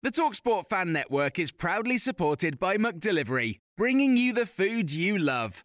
The Talksport Fan Network is proudly supported by McDelivery, bringing you the food you love.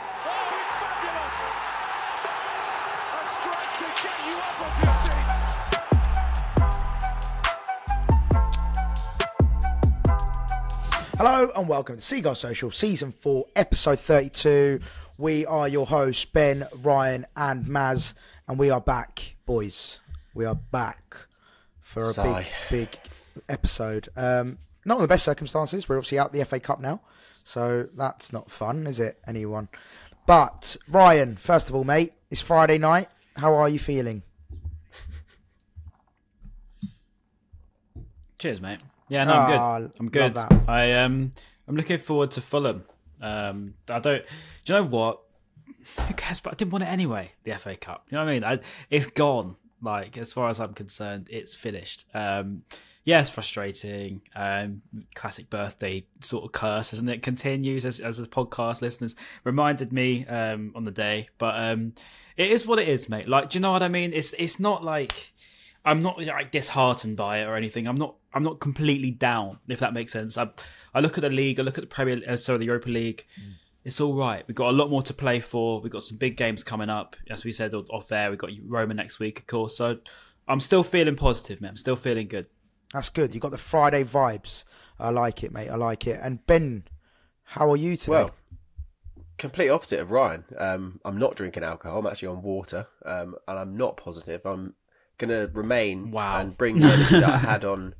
Hello and welcome to Seagull Social Season 4, Episode 32. We are your hosts, Ben, Ryan, and Maz, and we are back, boys. We are back for a Sigh. big, big episode. Um, not in the best circumstances. We're obviously out the FA Cup now, so that's not fun, is it, anyone? But, Ryan, first of all, mate, it's Friday night. How are you feeling? Cheers, mate. Yeah, no, I'm good. I'm good. I um, I'm looking forward to Fulham. Um, I don't. Do you know what? Who cares? But I didn't want it anyway. The FA Cup. You know what I mean? I, it's gone. Like as far as I'm concerned, it's finished. Um, yeah, it's frustrating. Um, classic birthday sort of curse, isn't it? Continues as as the podcast listeners reminded me um on the day, but um, it is what it is, mate. Like, do you know what I mean? It's it's not like. I'm not like disheartened by it or anything. I'm not. I'm not completely down, if that makes sense. I, I look at the league. I look at the Premier, uh, sorry, the Europa League. It's all right. We've got a lot more to play for. We've got some big games coming up, as we said off there. We've got Roma next week, of course. So I'm still feeling positive, man. I'm still feeling good. That's good. You got the Friday vibes. I like it, mate. I like it. And Ben, how are you today? Well, complete opposite of Ryan. Um, I'm not drinking alcohol. I'm actually on water, um, and I'm not positive. I'm gonna remain Wow. and bring the energy that I had on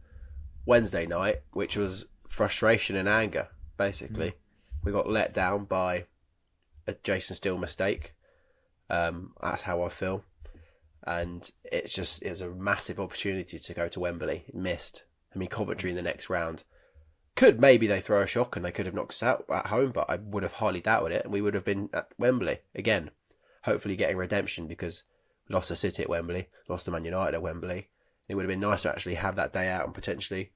Wednesday night, which was frustration and anger. Basically, we got let down by a Jason Steele mistake. Um, that's how I feel, and it's just it was a massive opportunity to go to Wembley. It Missed. I mean, Coventry in the next round could maybe they throw a shock and they could have knocked us out at home, but I would have highly doubted it, and we would have been at Wembley again, hopefully getting redemption because we lost to City at Wembley, lost to Man United at Wembley. It would have been nice to actually have that day out and potentially,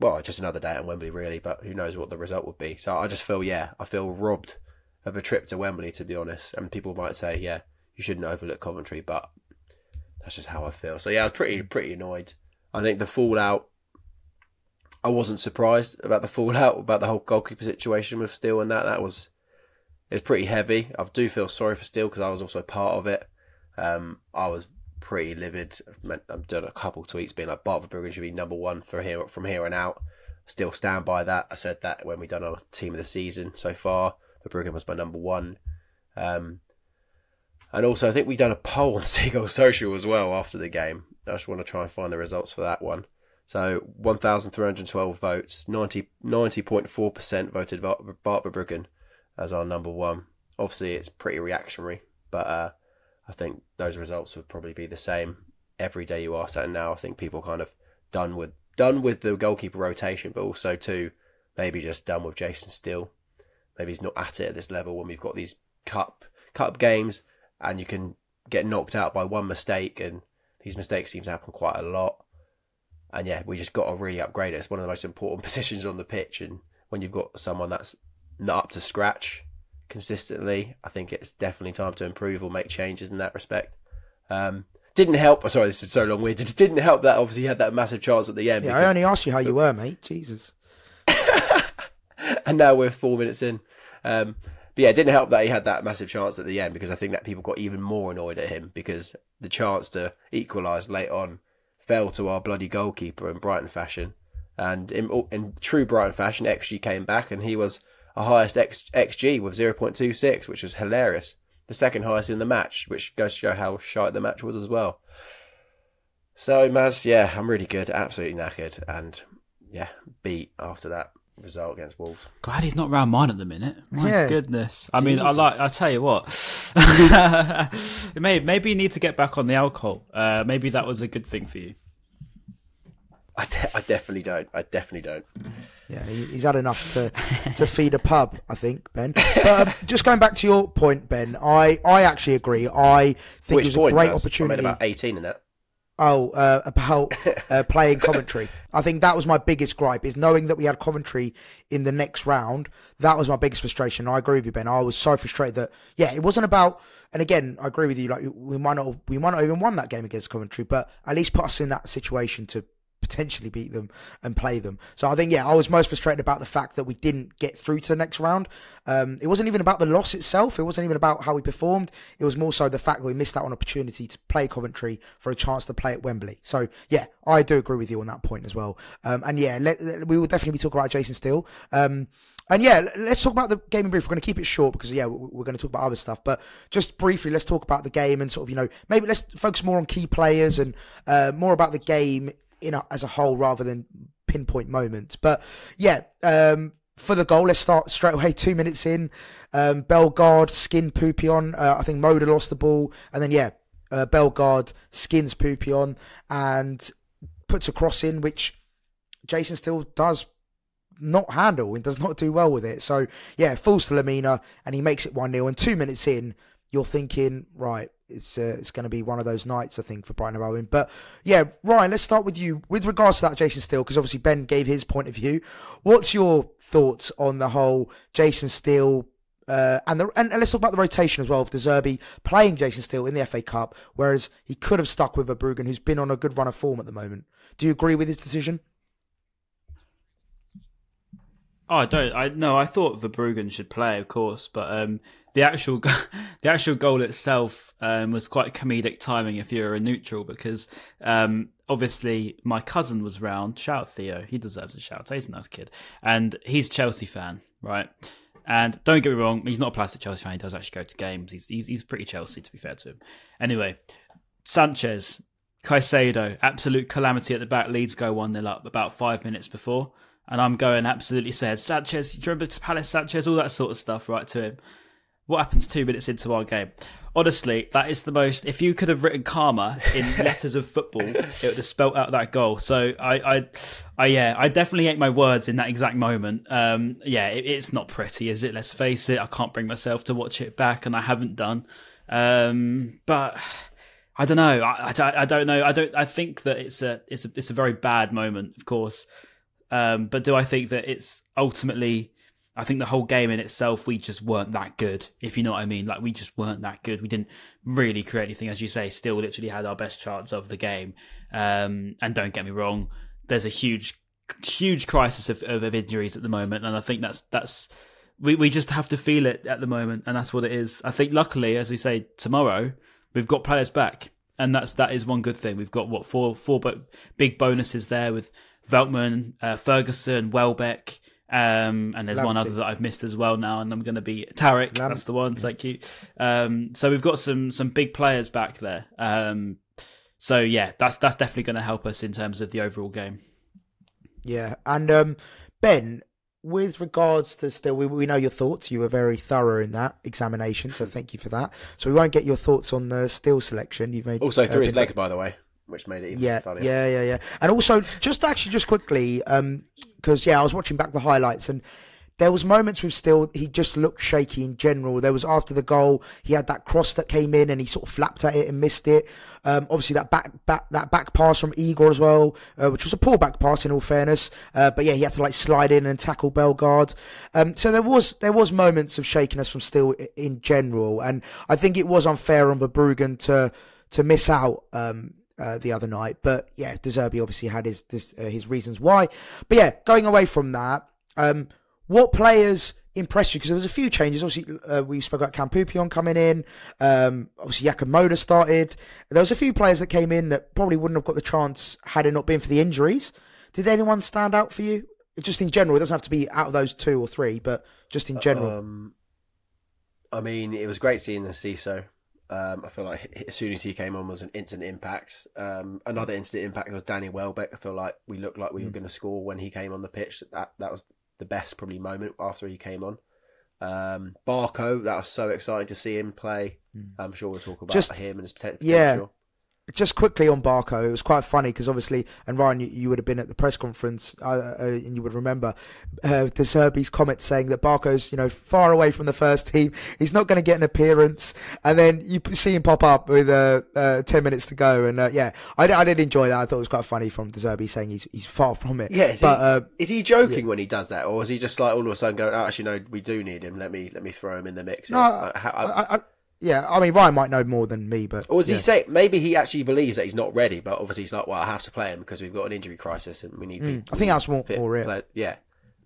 well, just another day at Wembley really, but who knows what the result would be. So I just feel, yeah, I feel robbed of a trip to Wembley to be honest. And people might say, yeah, you shouldn't overlook Coventry, but that's just how I feel. So yeah, I was pretty pretty annoyed. I think the fallout I wasn't surprised about the fallout about the whole goalkeeper situation with Steele and that. That was it was pretty heavy. I do feel sorry for Steele because I was also part of it. Um, I was pretty livid. I've done a couple tweets being like Bart Verbruggen should be number one for here from here and out. Still stand by that. I said that when we done our team of the season so far. The Brugge was my number one. Um, and also, I think we done a poll on Seagull Social as well after the game. I just want to try and find the results for that one. So 1,312 votes, 90, 90.4% voted Bart Verbruggen as our number one. Obviously, it's pretty reactionary, but uh, I think those results would probably be the same every day you ask that. And now I think people kind of done with done with the goalkeeper rotation, but also too maybe just done with Jason Steele. Maybe he's not at it at this level when we've got these cup cup games and you can get knocked out by one mistake, and these mistakes seem to happen quite a lot. And yeah, we just got to really upgrade it. It's one of the most important positions on the pitch, and when you've got someone that's not up to scratch consistently, I think it's definitely time to improve or make changes in that respect. Um, didn't help. oh, Sorry, this is so long winded. It didn't help that obviously he had that massive chance at the end. yeah, I only asked you how you were, mate. Jesus. and now we're four minutes in. Um, But yeah, it didn't help that he had that massive chance at the end because I think that people got even more annoyed at him because the chance to equalise late on fell to our bloody goalkeeper in Brighton fashion. And in, in true Brighton fashion, XG came back and he was a highest X, XG with 0.26, which was hilarious. The second highest in the match, which goes to show how shite the match was as well. So, Maz, yeah, I'm really good, absolutely knackered, and yeah, beat after that result against Wolves. Glad he's not round mine at the minute. My Yeah. goodness. I mean, I like. I tell you what. maybe maybe you need to get back on the alcohol. Uh, maybe that was a good thing for you. I, de- I definitely don't. I definitely don't. Yeah, he's had enough to to feed a pub, I think, Ben. But um, just going back to your point, Ben, I, I actually agree. I think Which it was point? a great Maz? I made opportunity. about 18 in that. Oh, uh, about uh, playing commentary. I think that was my biggest gripe is knowing that we had commentary in the next round. That was my biggest frustration. I agree with you, Ben. I was so frustrated that yeah, it wasn't about. And again, I agree with you. Like we might not, we might not even won that game against Coventry, but at least put us in that situation to potentially beat them and play them. So I think yeah, I was most frustrated about the fact that we didn't get through to the next round. Um, it wasn't even about the loss itself. It wasn't even about how we performed. It was more so the fact that we missed out on opportunity to play Coventry for a chance to play at Wembley. So yeah, I do agree with you on that point as well. Um, and yeah, let, let- we will definitely be talking about Jason Steele. Um, and yeah, let's talk about the game in brief. We're going to keep it short because yeah, we- we're going to talk about other stuff. But just briefly, let's talk about the game and sort of you know maybe let's focus more on key players and uh, more about the game in a, as a whole rather than pinpoint moments. But yeah, um, for the goal, let's start straight away. Two minutes in, um, Bellegarde skin Peupion. Uh, I think Moder lost the ball, and then yeah, uh, Bellegarde skins on and puts a cross in, which Jason Steele does not handle and does not do well with it. So yeah, falls to Lemina and he makes it one 0 And two minutes in, you're thinking, right, it's uh, it's going to be one of those nights, I think, for Brighton and. But yeah, Ryan, let's start with you with regards to that Jason Steele, because obviously Ben gave his point of view. What's your thoughts on the whole Jason Steele? Uh, and, the, and and let's talk about the rotation as well of De Zerbi playing Jason Steele in the FA Cup, whereas he could have stuck with Verbruggen, who's been on a good run of form at the moment. Do you agree with his decision? Oh, I don't. I no. I thought Verbruggen should play, of course, but um, the actual go- the actual goal itself um, was quite comedic timing if you're a neutral because um, obviously my cousin was round. Shout Theo, he deserves a shout. He's a nice kid, and he's a Chelsea fan, right? And don't get me wrong, he's not a plastic Chelsea fan. He does actually go to games. He's he's, he's pretty Chelsea, to be fair to him. Anyway, Sanchez, Caicedo, absolute calamity at the back. Leeds go 1 0 up about five minutes before. And I'm going absolutely sad. Sanchez, do you remember Palace Sanchez, all that sort of stuff, right to him. What happens two minutes into our game? Honestly, that is the most. If you could have written karma in letters of football, it would have spelt out that goal. So I, I, I yeah, I definitely ate my words in that exact moment. Um, yeah, it, it's not pretty, is it? Let's face it. I can't bring myself to watch it back, and I haven't done. Um, but I don't know. I, I, I don't know. I don't. I think that it's a it's a it's a very bad moment, of course. Um, but do I think that it's ultimately? I think the whole game in itself, we just weren't that good. If you know what I mean, like we just weren't that good. We didn't really create anything, as you say. Still, literally had our best chance of the game. Um, and don't get me wrong, there's a huge, huge crisis of, of, of injuries at the moment, and I think that's that's we we just have to feel it at the moment, and that's what it is. I think luckily, as we say, tomorrow we've got players back, and that's that is one good thing. We've got what four four big bonuses there with Veltman, uh, Ferguson, Welbeck, um, and there's one other that I've missed as well now, and I'm going to be Tariq. Lam- that's the one. Thank you. Um, so we've got some some big players back there. Um, so yeah, that's that's definitely going to help us in terms of the overall game. Yeah, and um, Ben, with regards to still, we, we know your thoughts. You were very thorough in that examination, so thank you for that. So we won't get your thoughts on the still selection. You've made Also uh, through his been- legs, by the way, which made it even Yeah, funnier. yeah, yeah, yeah. And also, just actually, just quickly, because yeah, I was watching back the highlights and. There was moments with still he just looked shaky in general. There was after the goal he had that cross that came in and he sort of flapped at it and missed it. Um, obviously that back back that back pass from Igor as well, uh, which was a poor back pass in all fairness. Uh, but yeah, he had to like slide in and tackle Bellegarde. Um, so there was there was moments of shakiness from still in general, and I think it was unfair on Verbruggen to to miss out. Um, uh, the other night, but yeah, De Zerbi obviously had his this, uh, his reasons why. But yeah, going away from that, um, what players impressed you? Because there was a few changes. Obviously, uh, we spoke about Cam Peupion coming in. Um, obviously, Jakub Moder started. There was a few players that came in that probably wouldn't have got the chance had it not been for the injuries. Did anyone stand out for you? Just in general, it doesn't have to be out of those two or three, but just in general. Um, I mean, it was great seeing Enciso. Um, I feel like as soon as he came on was an instant impact. Um, another instant impact was Danny Welbeck. I feel like we looked like we were Mm. going to score when he came on the pitch. That that was the best probably moment after he came on. Um, Barco, that was so exciting to see him play. I'm sure we'll talk about Mm. Just- him and his poten- potential. Yeah. Just quickly on Barco, it was quite funny because obviously, and Ryan, you, you would have been at the press conference, uh, uh, and you would remember uh, De Zerbi's comment saying that Barco's, you know, far away from the first team. He's not going to get an appearance, and then you see him pop up with uh, uh, ten minutes to go, and uh, yeah, I, I did enjoy that. I thought it was quite funny from De Serbi saying he's he's far from it. Yeah, is but he, uh, is he joking when he does that, or is he just like all of a sudden going, oh, "Actually, no, we do need him. Let me let me throw him in the mix." no, here." I, Like, I, I, yeah, I mean Ryan might know more than me, but Or was yeah. he say maybe he actually believes that he's not ready, but obviously he's like, well, I have to play him because we've got an injury crisis and we need. Mm, people I think that's more, fit more it. play- Yeah,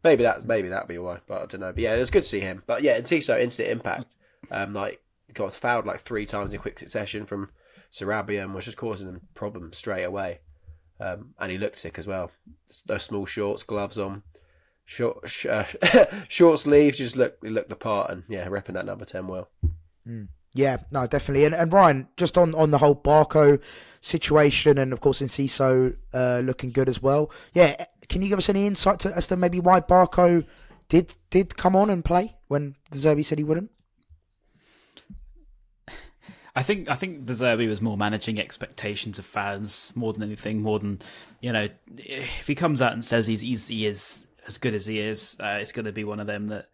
maybe that's maybe that'd be why, but I don't know. But yeah, it was good to see him. But yeah, Enciso instant impact. Um, like got fouled like three times in quick succession from Sarabia and was just causing them problems straight away. Um, and he looked sick as well. Those small shorts, gloves on, short sh- uh, short sleeves, just look looked the part and yeah, repping that number ten well. Yeah, no, definitely. And, and Ryan, just on, on the whole Barco situation, and of course Enciso uh, looking good as well. Yeah, can you give us any insight to, as to maybe why Barco did did come on and play when De Zerbi said he wouldn't? I think I think De Zerbi was more managing expectations of fans more than anything. More than you know, if he comes out and says he's, he's he is as good as he is, uh, it's going to be one of them that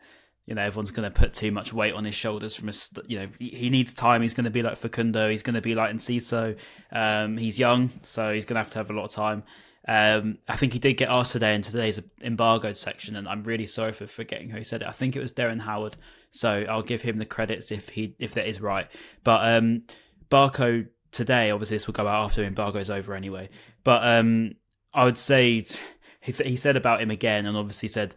you know everyone's going to put too much weight on his shoulders. From a you know he, he needs time. He's going to be like Facundo. He's going to be like Enciso. Um, he's young, so he's going to have to have a lot of time. Um, I think he did get asked today in today's embargoed section, and I'm really sorry for forgetting who said it. I think it was Darren Howard, so I'll give him the credits if he if that is right. But um, Barco today, obviously this will go out after embargo's over anyway. But um, I would say he, he said about him again, and obviously said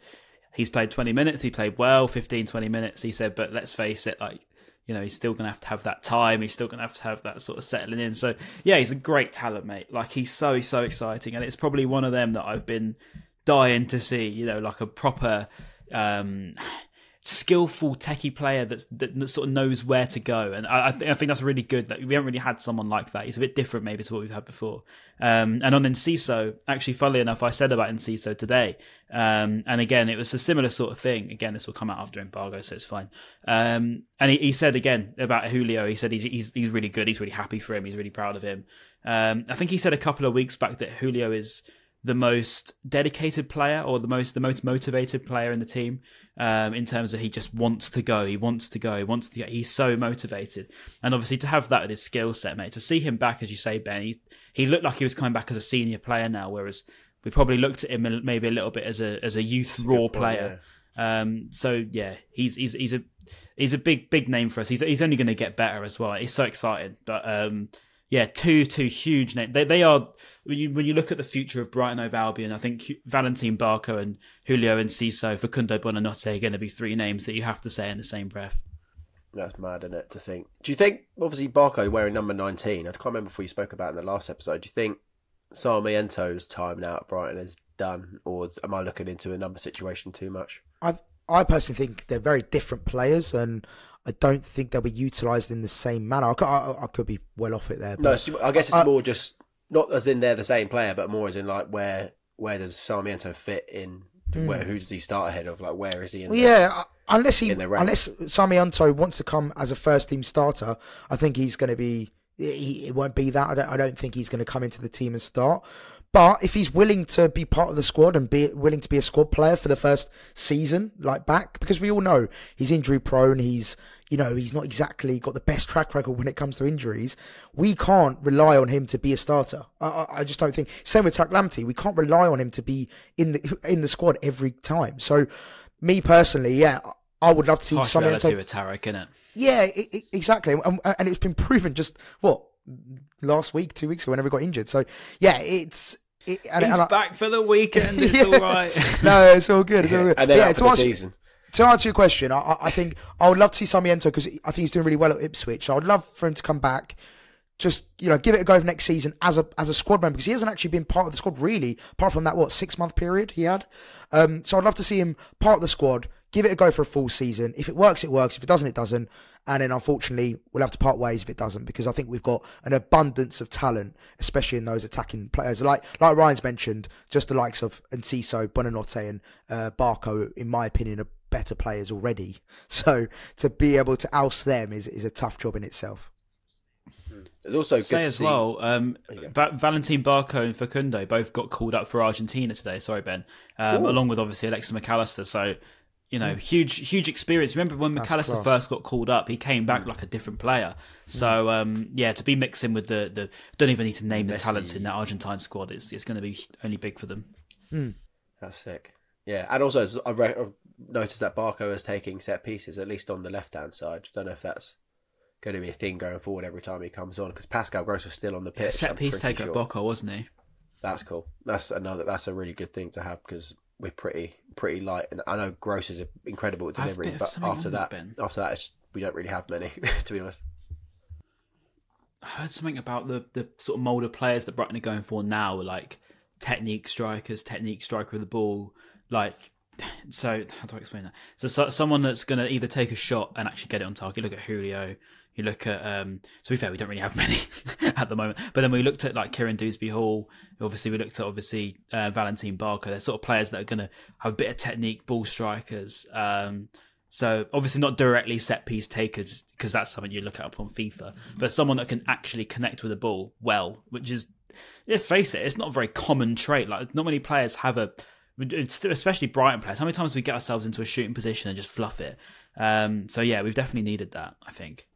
he's played 20 minutes, he played well, 15, 20 minutes. He said, but let's face it, like you know, he's still going to have to have that time. He's still going to have to have that sort of settling in. So, yeah, he's a great talent, mate. Like, he's so, so exciting. And it's probably one of them that I've been dying to see, you know, like a proper, um, skillful techie player that's that sort of knows where to go, and I, I, think I think that's really good. That we haven't really had someone like that. He's a bit different, maybe, to what we've had before. Um, and on Enciso, actually, funnily enough, I said about Enciso today, um, and again, it was a similar sort of thing. Again, this will come out after embargo, so it's fine. Um, and he, he said again about Julio. He said he's, he's he's really good. He's really happy for him. He's really proud of him. Um, I think he said a couple of weeks back that Julio is the most dedicated player or the most the most motivated player in the team um, in terms of he just wants to go he wants to go he wants to go he's so motivated. And obviously to have that with his skill set mate to see him back as you say Ben he, he looked like he was coming back as a senior player now whereas we probably looked at him maybe a little bit as a as a youth raw point, player. um, so yeah he's he's he's a he's a big big name for us. He's he's only going to get better as well. It's so exciting. But um yeah, two two huge names. They they are when you when you look at the future of Brighton over Albion, I think Valentin Barco and Julio Enciso, Facundo Buonanotte are going to be three names that you have to say in the same breath. That's mad, isn't it? To think. Do you think obviously Barco wearing number nineteen? I can't remember if we spoke about it in the last episode. Do you think Sarmiento's time now at Brighton is done, or am I looking into a number situation too much? I I personally think they're very different players, and I don't think they'll be utilised in the same manner. I could, I, I could be well off it there. No, I guess it's I- more just not as in they're the same player, but more as in like where where does Sarmiento fit in? Where who does he start ahead of? Like where is he in? Well, the- yeah, uh, unless he unless Sarmiento wants to come as a first team starter, I think he's going to be. He, it won't be that. I don't. I don't think he's going to come into the team and start. But if he's willing to be part of the squad and be willing to be a squad player for the first season, like back, because we all know he's injury prone. He's you know he's not exactly got the best track record when it comes to injuries. We can't rely on him to be a starter. I, I, I just don't think. Same with Tak Lamptey. We can't rely on him to be in the in the squad every time. So, me personally, yeah, I would love to see Partiality Sarmiento. with Tariq, innit? Yeah, i i exactly, and, and it's been proven just what last week, two weeks ago, whenever he got injured. So yeah, it's. It, and, He's and I- back for the weekend. It's Yeah. all right. no, it's all good. It's all good. and then yeah, after to the answer, season, to answer your question, I, I- I think I would love to see Sarmiento because I think he's doing really well at Ipswich. I would love for him to come back, just you know, give it a go for next season as a as a squad member because he hasn't actually been part of the squad really, apart from that what six month period he had. Um, so I'd love to see him part of the squad, give it a go for a full season. If it works, it works. If it doesn't, it doesn't. And then unfortunately, we'll have to part ways if it doesn't because I think we've got an abundance of talent, especially in those attacking players. Like like Ryan's mentioned, just the likes of Enciso, Buonanotte, and uh, Barco, in my opinion, are better players already. So to be able to oust them is is a tough job in itself. It's also Say good to as see. well, um, There. Va- Valentin Barco and Facundo both got called up for Argentina today. Sorry, Ben. Um, along with obviously Alexis McAllister. So, you know, mm. huge, huge experience. Remember when That's McAllister class. first got called up, he came back mm. like a different player. Mm. So, um, yeah, to be mixing with the, the don't even need to name the Messi. talents in that Argentine squad. It's it's going to be only big for them. That's sick. Yeah, and also I re- I've noticed that Barco is taking set pieces at least on the left hand side. Don't know if that's going to be a thing going forward every time he comes on because Pascal Gross was still on the pitch. Set I'm piece pretty taker sure. at Boca, wasn't he? That's cool. That's another. That's a really good thing to have because we're pretty pretty light. And I know Gross is incredible at I have a delivering, bit of but after that, Ben. after that, it's, we don't really have many to be honest. I heard something about the, the sort of mould of players that Brighton are going for now, like technique strikers, technique striker of the ball. Like, so how do I explain that? So, so someone that's going to either take a shot and actually get it on target. Look at Julio. You look at, um, to be fair, we don't really have many at the moment. But then we looked at like Kiernan Dewsbury-Hall. Obviously, we looked at obviously uh, Valentin Barco. They're sort of players that are going to have a bit of technique, ball strikers. Um, so obviously not directly set piece takers because that's something you look at up on FIFA, but someone that can actually connect with the ball well, which is let's face it, it's not a very common trait. Like not many players have a, especially Brighton players. How many times we get ourselves into a shooting position and just fluff it? Um, so yeah, we've definitely needed that. I think.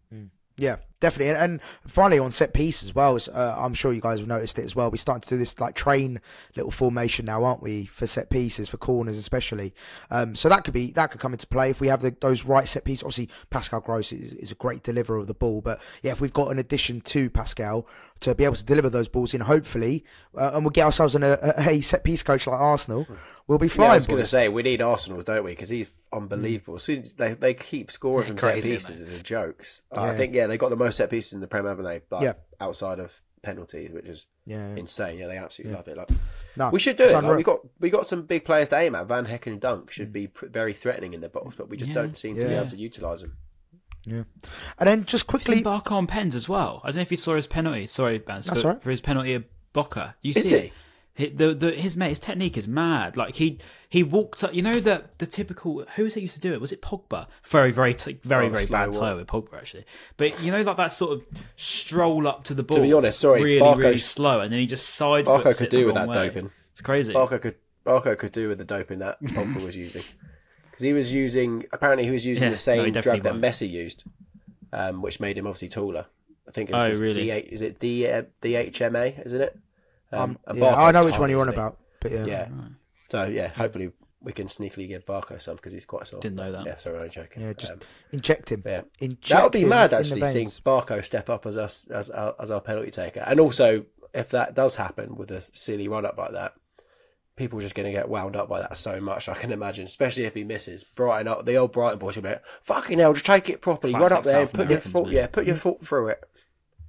Yeah, definitely. And, and finally, on set piece as well, uh, I'm sure you guys have noticed it as well. We're starting to do this like train little formation now, aren't we, for set pieces, for corners especially. Um, so that could be that could come into play if we have the, those right set pieces. Obviously, Pascal Gross is, is a great deliverer of the ball, but yeah, if we've got an addition to Pascal to be able to deliver those balls in, hopefully, uh, and we'll get ourselves in a, a, a set piece coach like Arsenal, we'll be Yeah. I was going to say we need Arsenal's, don't we? Because he's unbelievable. As soon as they they keep scoring from set pieces, isn't it's a jokes. I think yeah, they got the most set pieces in the Premier, haven't they? Like, Yeah. outside of penalties, which is Yeah. insane. Yeah, they absolutely love it. Like No, we should do it. Like, unreal. we got we got some big players to aim at. Van Hecke and Dunk should be pr- very threatening in the box, but we just Yeah. don't seem to be able to utilise them. Yeah. And then just Quickly, quickly, Barco on pens as well. I don't know if you saw his penalty. Sorry, Bans, That's for, all right. for his penalty at Boca. You Is see he? it? Hi- The, the, his mate, his technique is mad. Like he he walked up. You know the the typical. Who was it used to do it? Was it Pogba? Very very t- very Oh, very bad walk. tie with Pogba actually. But you know like that sort of stroll up to the ball. To be honest, sorry, really Barco's- really slow, and then he just side Barco could it do with that way. doping. It's crazy. Barco could Barco could do with the doping that Pogba was using because he was using apparently he was using Yeah, the same he definitely drug that won't. Messi used, um, which made him obviously taller. I think it's Oh, this really? D8, is it D DHEA, isn't it? um, and yeah, I know which one you're on about, but yeah. Yeah. So yeah, hopefully we can sneakily get Barco some because he's quite soft. Didn't know that. Yeah, sorry, I'm joking. Yeah, just Um, inject him. yeah. Inject that would be mad actually seeing veins. Barco step up as us as our, as our penalty taker, and also if that does happen with a silly run up like that, people are just going to get wound up by that so much. I can imagine, especially if he misses. Brighton up, the old Brighton boys will be like, "Fucking hell, just take it properly, run up there, South put your foot, mate. yeah, put your foot through it."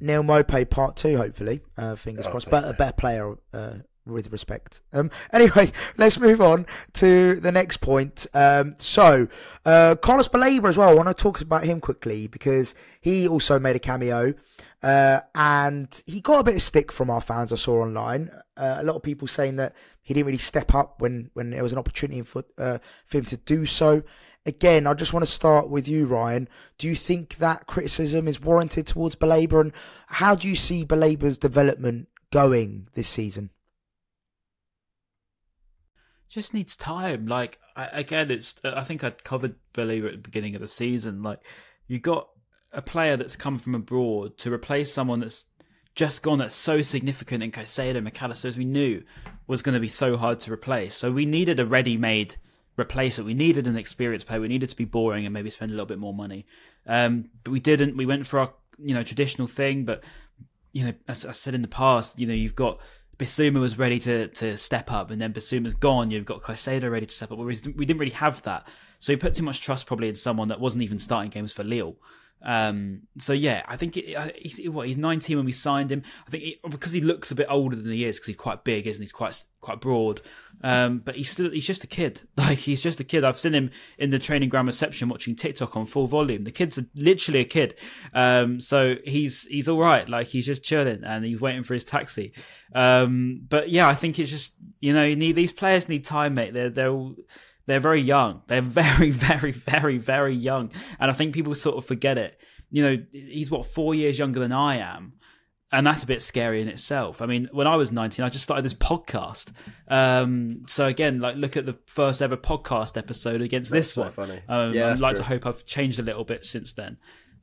Neal Maupay part two, hopefully. Uh, fingers Oh, crossed. please But a no. better player uh, with respect. Um, anyway, let's move on to the next point. Um, so, uh, Carlos Baleba as well. I want to talk about him quickly because he also made a cameo. Uh, and he got a bit of stick from our fans I saw online. Uh, a lot of people saying that he didn't really step up when, when there was an opportunity for, uh, for him to do so. Again, I just want to start with you, Ryan. Do you think that criticism is warranted towards Baleba? And how do you see Baleba's development going this season? just needs time. Like I, again, it's I think I covered Baleba at the beginning of the season. Like you got a player that's come from abroad to replace someone that's just gone that's so significant in Caicedo, McAllister, as we knew was going to be so hard to replace. So we needed a ready-made replacement. We needed an experienced player. We needed to be boring and maybe spend a little bit more money. Um, but we didn't. We went for our you know traditional thing, but you know, as I said in the past, you know, you've got Bissouma was ready to to step up, and then Bissouma's gone. You've got Caicedo ready to step up. We didn't really have that. So he put too much trust probably in someone that wasn't even starting games for Lille. Um, so yeah, I think it, uh, he's what he's 19 when we signed him. I think it, because he looks a bit older than he is because he's quite big, isn't he? He's quite quite broad. Um, but he's still he's just a kid. Like he's just a kid. I've seen him in the training ground reception watching TikTok on full volume. The kid's a, literally a kid. Um, so he's he's all right. Like he's just chilling and he's waiting for his taxi. Um, but yeah, I think it's just you know you need these players need time, mate. They're they're all, they're very young. They're very, very, very, very young. And I think people sort of forget it. You know, he's what, four years younger than I am. And that's a bit scary in itself. I mean, when I was 19, I just started this podcast. Um, so again, like look at the first ever podcast episode against That's this so one. funny. Um, Yeah, I'd like to hope I've changed a little bit since then.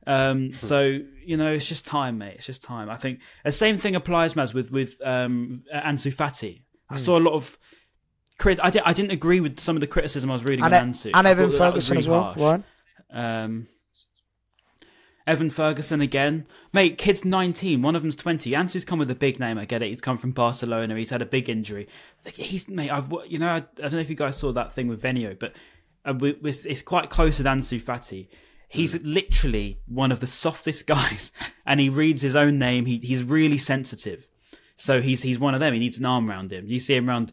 Um, so you know, it's just time, mate. It's just time. I think the same thing applies, Maz, with with um, Ansu Fati. I saw a lot of crit. I, di- I didn't agree with some of the criticism I was reading And, on Ansu. and Evan thought that that was Ferguson really as well. harsh. Um, Evan Ferguson again, mate. Kid's nineteen. One of them's twenty. Ansu's come with a big name. I get it. He's come from Barcelona. He's had a big injury. He's mate. I've you know I, I don't know if you guys saw that thing with Venio, but uh, we, it's quite close with Ansu Fati. He's literally one of the softest guys, and he reads his own name. He, he's really sensitive. So he's he's one of them. He needs an arm around him. You see him around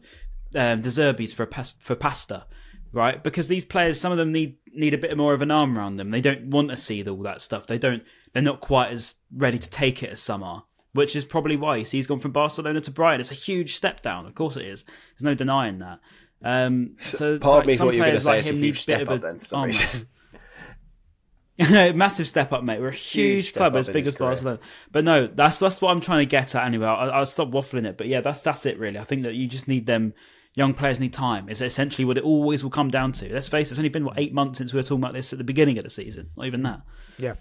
um, De Zerbi's for for pasta, right? Because these players, some of them need need a bit more of an arm around them. They don't want to see all that stuff. They don't. They're not quite as ready to take it as some are. Which is probably why you see he's gone from Barcelona to Brighton. It's a huge step down. Of course it is. There's no denying that. Um, so Part of like, me some thought you were going to say like it's a huge step up then for. Massive step up, mate. We're a huge, step club as big as career. Barcelona. But no, that's that's what I'm trying to get at anyway. I'll, I'll stop waffling it. But yeah, that's that's it really. I think that you just need them. Young players need time. Is essentially what it always will come down to. Let's face it. It's only been what eight months since we were talking about this at the beginning of the season. Not even that. Yeah.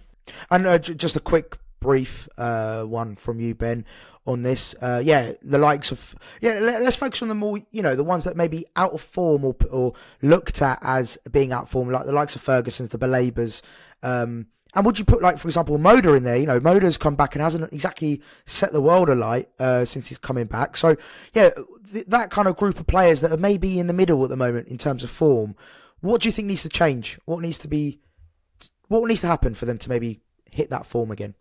And uh, j- just a quick brief uh, one from you, Ben, on this. Uh, yeah, the likes of yeah. Let, us focus on the more you know the ones that may be out of form or or looked at as being out of form, like the likes of Ferguson's, the Balebas. Um, and would you put like for example Moder in there? You know, Moder's come back and hasn't exactly set the world alight uh, since he's coming back. So yeah, th- that kind of group of players that are maybe in the middle at the moment in terms of form. What do you think needs to change? What needs to be what needs to happen for them to maybe hit that form again?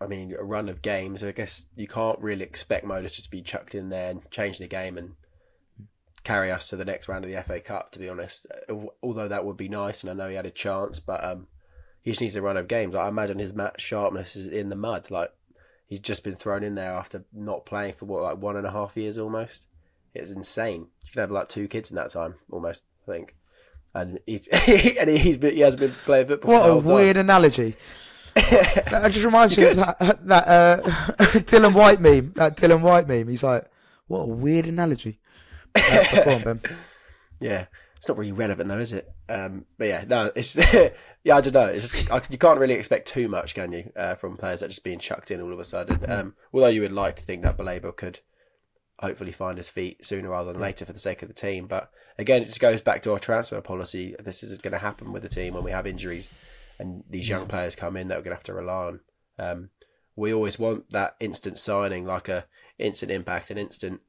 I mean, a run of games. I guess you can't really expect Moder to be chucked in there and change the game and carry us to the next round of the FA Cup. To be honest, Uh, although that would be nice, and I know he had a chance, but um, he just needs a run of games. I imagine his match sharpness is in the mud. Like he's just been thrown in there after not playing for what like one and a half years almost. It's insane. You can have like two kids in that time almost. I think. And he's and he's been, he has been playing football. What a whole time. weird analogy. that just reminds me of that, that uh, Dylan White meme. That Dylan White meme. He's like, what a weird analogy. Uh, on, Ben. Yeah, it's not really relevant though, is it? Um, but yeah, no, it's yeah, I don't know. It's just, I, you can't really expect too much, can you, uh, from players that are just being chucked in all of a sudden? Um, although you would like to think that Baleba could hopefully find his feet sooner rather than later for the sake of the team. But again, it just goes back to our transfer policy. This is going to happen with the team when we have injuries and these young players come in that we're going to have to rely on. Um, we always want that instant signing, like a instant impact, an instant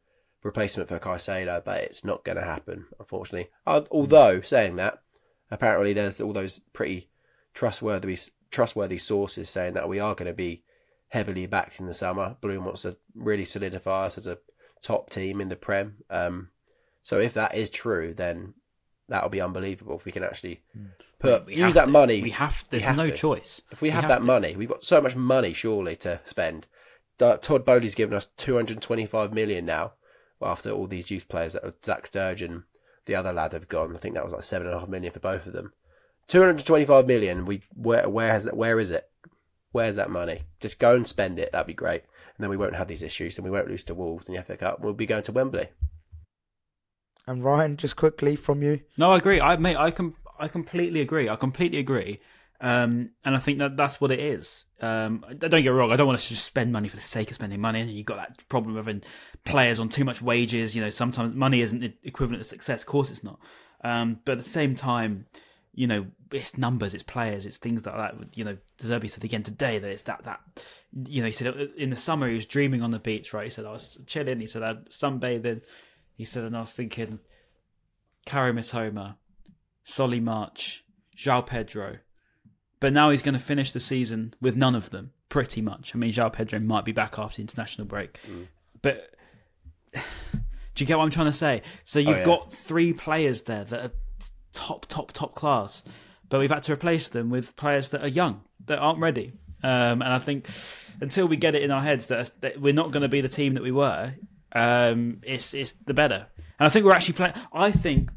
replacement for Caicedo, but it's not going to happen, unfortunately. Although saying that, apparently there's all those pretty trustworthy trustworthy sources saying that we are going to be heavily backed in the summer. Bloom wants to really solidify us as a top team in the Prem. Um, so if that is true, then that'll be unbelievable if we can actually put We use that to. money. We have. There's have no to. choice. If we We have, have that to. money, we've got so much money surely to spend. Todd Boehly's given us 225 million now after all these youth players that Zach Sturgeon, the other lad have gone. I think that was like seven and a half million for both of them. 225 million. We where where has that? Where is it? Where's that money? Just go and spend it. That'd be great. And then we won't have these issues, and we won't lose to Wolves in the FA Cup. We'll be going to Wembley. And Ryan, just quickly from you. No, I agree. I mate, I com- I completely agree. I completely agree. Um, and I think that that's what it is. Um, don't get wrong. I don't want us to just spend money for the sake of spending money. And you got that problem of having players on too much wages. You know, sometimes money isn't equivalent to success. Of course, it's not. Um, but at the same time, you know, it's numbers, it's players, it's things like that. You know, Zerbi said again today that it's that that. You know, he said in the summer he was dreaming on the beach. Right? He said I was chilling. He said I sunbathing. He said, and I was thinking, Kaoru Mitoma, Solly March, João Pedro. But now he's going to finish the season with none of them, pretty much. I mean, João Pedro might be back after the international break. But do you get what I'm trying to say? So you've yeah. got three players there that are top, top, top class, but we've had to replace them with players that are young, that aren't ready. Um, and I think until we get it in our heads that, that we're not going to be the team that we were, um, it's it's the better. And I think we're actually playing. I think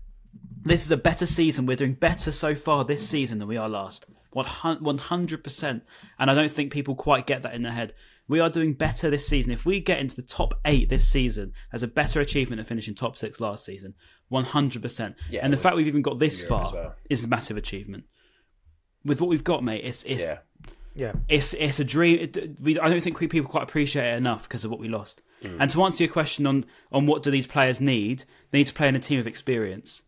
this is a better season. We're doing better so far this season than we are last. 100%. And I don't think people quite get that in their head. We are doing better this season. If we get into the top eight this season, as a better achievement than finishing top six last season. 100%. Yeah, and the fact we've even got this far well. is a massive achievement. With what we've got, mate, it's it's Yeah. Yeah. it's it's a dream. It, we, I don't think we, people quite appreciate it enough because of what we lost. And to answer your question on on what do these players need, they need to play in a team of experience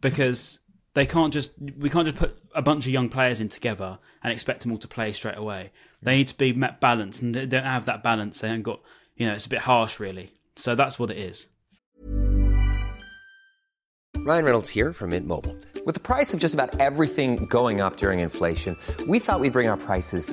because they can't just we can't just put a bunch of young players in together and expect them all to play straight away. They need to be met balanced, and they don't have that balance. They haven't got you know it's a bit harsh really. So that's what it is. Ryan Reynolds here from Mint Mobile. With the price of just about everything going up during inflation, we thought we'd bring our prices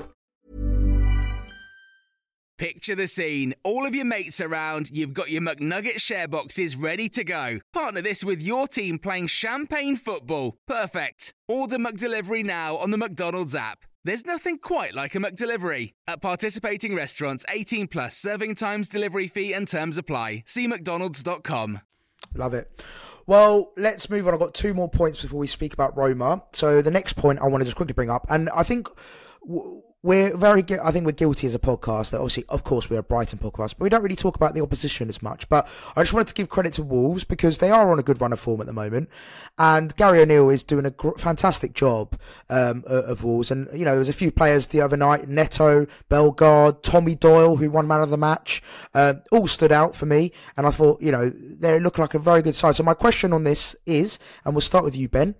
Picture the scene. All of your mates around, you've got your McNugget share boxes ready to go. Partner this with your team playing champagne football. Perfect. Order McDelivery now on the McDonald's app. There's nothing quite like a McDelivery. At participating restaurants, 18 plus serving times, delivery fee, and terms apply. See McDonald's.com. Love it. Well, let's move on. I've got two more points before we speak about Roma. So the next point I want to just quickly bring up, and I think we're very, I think we're guilty as a podcast. That obviously, of course, we're a Brighton podcast, but we don't really talk about the opposition as much. But I just wanted to give credit to Wolves because they are on a good run of form at the moment, and Gary O'Neil is doing a gr- fantastic job um, of Wolves. And you know, there was a few players the other night: Neto, Bellegarde, Tommy Doyle, who won man of the match, uh, all stood out for me. And I thought, you know, they look like a very good side. So my question on this is, and we'll start with you, Ben.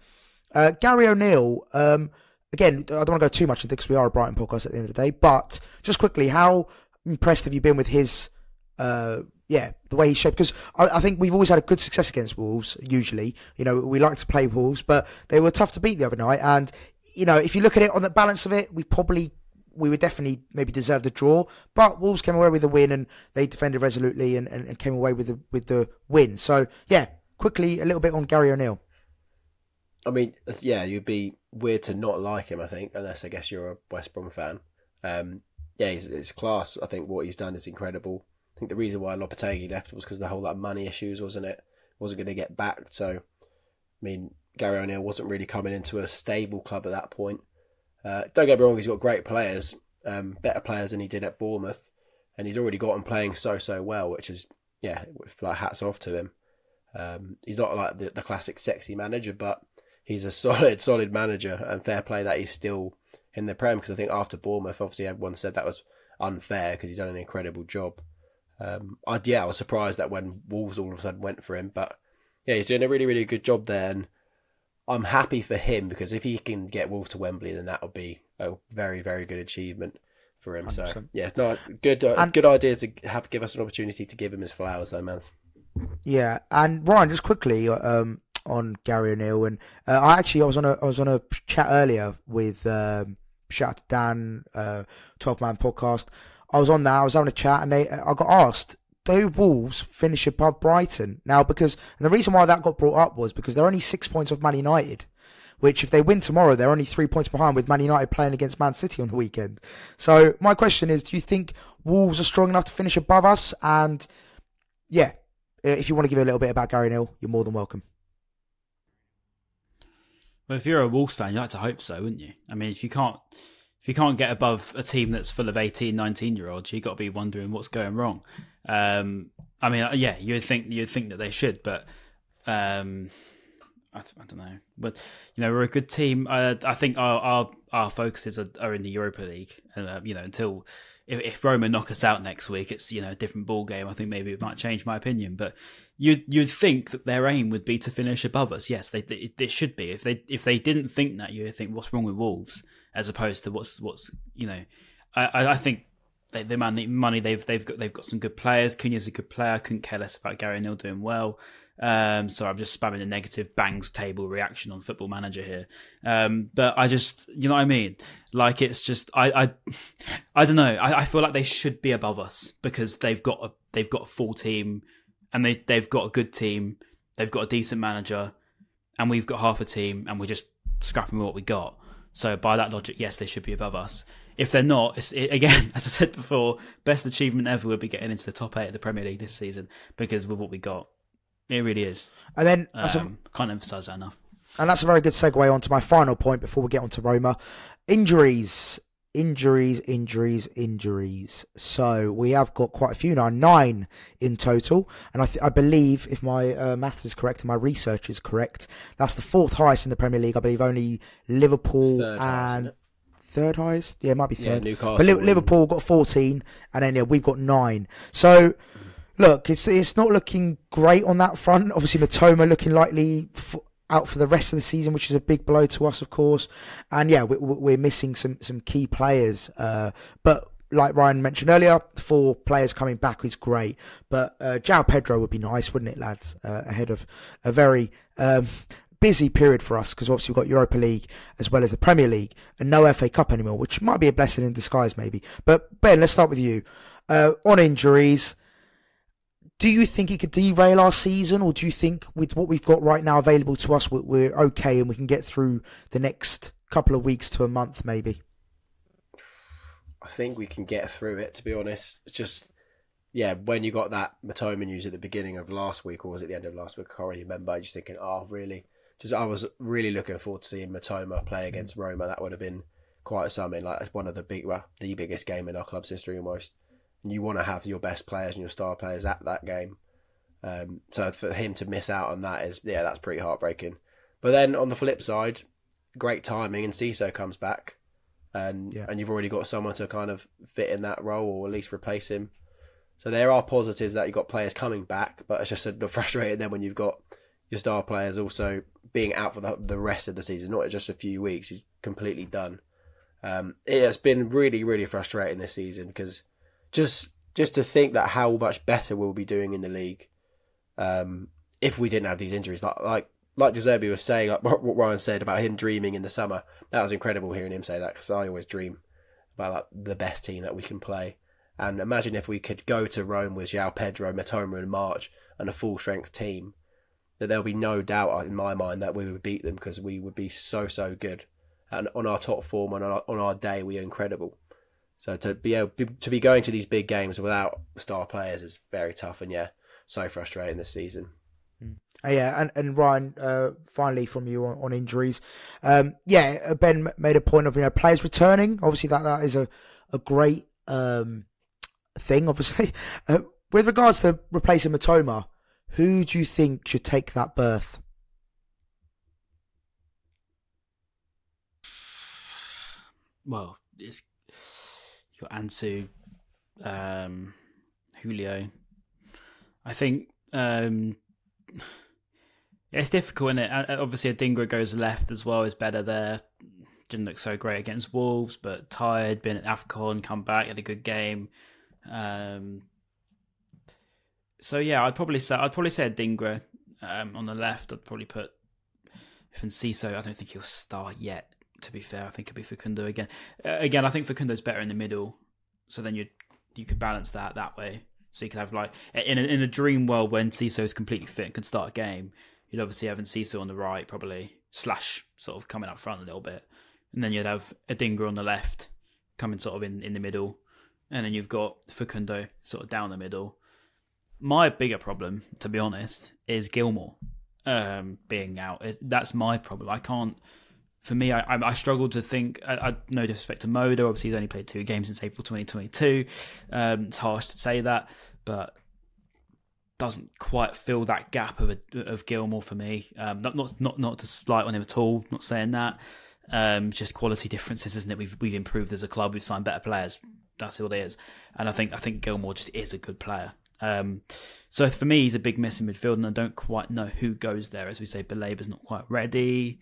Uh, Gary O'Neil, um, again, I don't want to go too much into because we are a Brighton podcast at the end of the day, but just quickly, how impressed have you been with his, uh, yeah, the way he shaped? Because I, I think we've always had a good success against Wolves, usually. You know, we like to play Wolves, but they were tough to beat the other night. And, you know, if you look at it on the balance of it, we probably, we would definitely maybe deserve the draw, but Wolves came away with the win and they defended resolutely and, and, and came away with the, with the win. So, yeah, quickly, a little bit on Gary O'Neil. I mean, yeah, you'd be weird to not like him. I think, unless I guess you're a West Brom fan. Um, yeah, he's, class. I think what he's done is incredible. I think the reason why Lopetegui left was because the whole like money issues, wasn't it? Wasn't going to get backed. So, I mean, Gary O'Neil wasn't really coming into a stable club at that point. Uh, don't get me wrong; he's got great players, um, better players than he did at Bournemouth, and he's already got them playing so so well, which is yeah, like hats off to him. Um, he's not like the, the classic sexy manager, but he's a solid, solid manager, and fair play that he's still in the Prem. Because I think after Bournemouth, obviously everyone said that was unfair because he's done an incredible job. Um, I, yeah, I was surprised that when Wolves all of a sudden went for him, but yeah, he's doing a really, really good job there, and I'm happy for him because if he can get Wolves to Wembley, then that would be a very, very good achievement for him. So 100%. yeah, no, good, uh, And- good idea to have give us an opportunity to give him his flowers, though, man. Yeah, and Ryan, just quickly um, on Gary O'Neil, and uh, I actually I was on a I was on a chat earlier with um, shout out to Dan, uh, Twelve Man Podcast. I was on that. I was having a chat, and they I got asked, do Wolves finish above Brighton now? Because and the reason why that got brought up was because they're only six points off Man United. Which, if they win tomorrow, they're only three points behind with Man United playing against Man City on the weekend. So, my question is: Do you think Wolves are strong enough to finish above us? And yeah, uh, if you want to give a little bit about Gary Neal, you're more than welcome. Well, if you're a Wolves fan, you'd like to hope so, wouldn't you? I mean, if you can't if you can't get above a team that's full of 18, 19 year olds, you've got to be wondering what's going wrong. Um, I mean, yeah, you'd think you'd think that they should, but um, I, I don't know, but you know we're a good team. Uh, I think our our, our focuses are, are in the Europa League, uh, you know until if, if Roma knock us out next week, it's you know a different ball game. I think maybe it might change my opinion, but you you'd think that their aim would be to finish above us. Yes, they, they it should be. If they if they didn't think that, you think what's wrong with Wolves, as opposed to what's what's you know. I I think they they money money they've they've got they've got some good players. Cunha's a good player. I couldn't care less about Gary Neal doing well. Um, so I'm just spamming a negative bangs table reaction on Football Manager here. Um, but I just, you know what I mean? Like it's just, I, I, I don't know. I, I feel like they should be above us because they've got a, they've got a full team, and they they've got a good team. They've got a decent manager, and we've got half a team, and we're just scrapping what we got. So by that logic, yes, they should be above us. If they're not, it, again, as I said before, best achievement ever would be getting into the top eight of the Premier League this season because with what we got, it really is. And then um, can't emphasise that enough. And that's a very good segue on to my final point before we get on to Roma. Injuries, injuries, injuries, injuries. So we have got quite a few now, nine in total. And I, th- I believe, if my uh, maths is correct and my research is correct, that's the fourth highest in the Premier League. I believe only Liverpool Third and isn't third highest. Yeah, it might be Yeah, third. Newcastle but Li- and- Liverpool got fourteen, and then yeah, we've got nine. So look, it's it's not looking great on that front. Obviously, Mitoma looking likely f- out for the rest of the season, which is a big blow to us, of course. And yeah, we, we- we're missing some some key players. Uh, but like Ryan mentioned earlier, four players coming back is great. But uh, João Pedro would be nice, wouldn't it, lads? Uh, ahead of a very um, busy period for us because obviously we've got Europa League as well as the Premier League and no FA Cup anymore, which might be a blessing in disguise, maybe. But Ben, let's start with you. Uh, on injuries, do you think it could derail our season, or do you think with what we've got right now available to us, we're, okay and we can get through the next couple of weeks to a month, maybe? I think we can get through it. To be honest, it's just yeah. When you got that Mitoma news at the beginning of last week, or was it the end of last week? I can't really remember. I just thinking, oh, really? Just I was really looking forward to seeing Mitoma play against Roma. That would have been quite something. Like it's one of the big, well, the biggest game in our club's history almost. And you want to have your best players and your star players at that game. Um, so for him to miss out on that is yeah, that's pretty heartbreaking. But then on the flip side, great timing Enciso comes back, and Yeah. and you've already got someone to kind of fit in that role or at least replace him. So there are positives that you've got players coming back, but it's just a frustrating then when you've got your star players also being out for the, the rest of the season, not just a few weeks. He's completely done. Um, it has been really, really frustrating this season because just just to think that how much better we'll be doing in the league um, if we didn't have these injuries. Like like like Giuseppe was saying, like what Ryan said about him dreaming in the summer. That was incredible hearing him say that because I always dream about like, the best team that we can play. And imagine if we could go to Rome with João Pedro, Mitoma, and March and a full strength team. That there'll be no doubt in my mind that we would beat them because we would be so so good. And on our top form and on our, on our day, we are incredible. So to be able to be going to these big games without star players is very tough, and yeah, so frustrating this season. Uh, yeah, and, and Ryan, uh, finally from you on, on injuries. Um, yeah, uh, Ben made a point of you know players returning. Obviously, that that is a a great um, thing. Obviously, uh, with regards to replacing Mitoma, who do you think should take that berth? Well, it's you got Ansu, um, Julio. I think um, it's difficult, is it? Obviously, Adingra goes left as well. Is better there. Didn't look so great against Wolves, but tired. Been at Afcon, come back, had a good game. Um, so yeah, I'd probably say I'd probably say Adingra um, on the left. I'd probably put Ciso. I don't think he'll start yet. To be fair, I think it'd be Facundo again. Uh, again, I think Facundo's better in the middle. So then you you could balance that that way. So you could have like in a, in a dream world when Ciso is completely fit and can start a game, you'd obviously have Ciso on the right probably slash sort of coming up front a little bit, and then you'd have Adingra on the left coming sort of in in the middle, and then you've got Facundo sort of down the middle. My bigger problem, to be honest, is Gilmour um, being out. That's my problem. I can't. For me, I, I, I struggle to think. I, I no disrespect to Moder. Obviously, he's only played two games since April 2022. Um, it's harsh to say that, but doesn't quite fill that gap of a, of Gilmour for me. Um, not not not not to slight on him at all. Not saying that. Um, just quality differences, isn't it? We've we've improved as a club. We've signed better players. That's all it is. And I think I think Gilmour just is a good player. Um, so for me, he's a big miss in midfield, and I don't quite know who goes there. As we say, Baleba's not quite ready.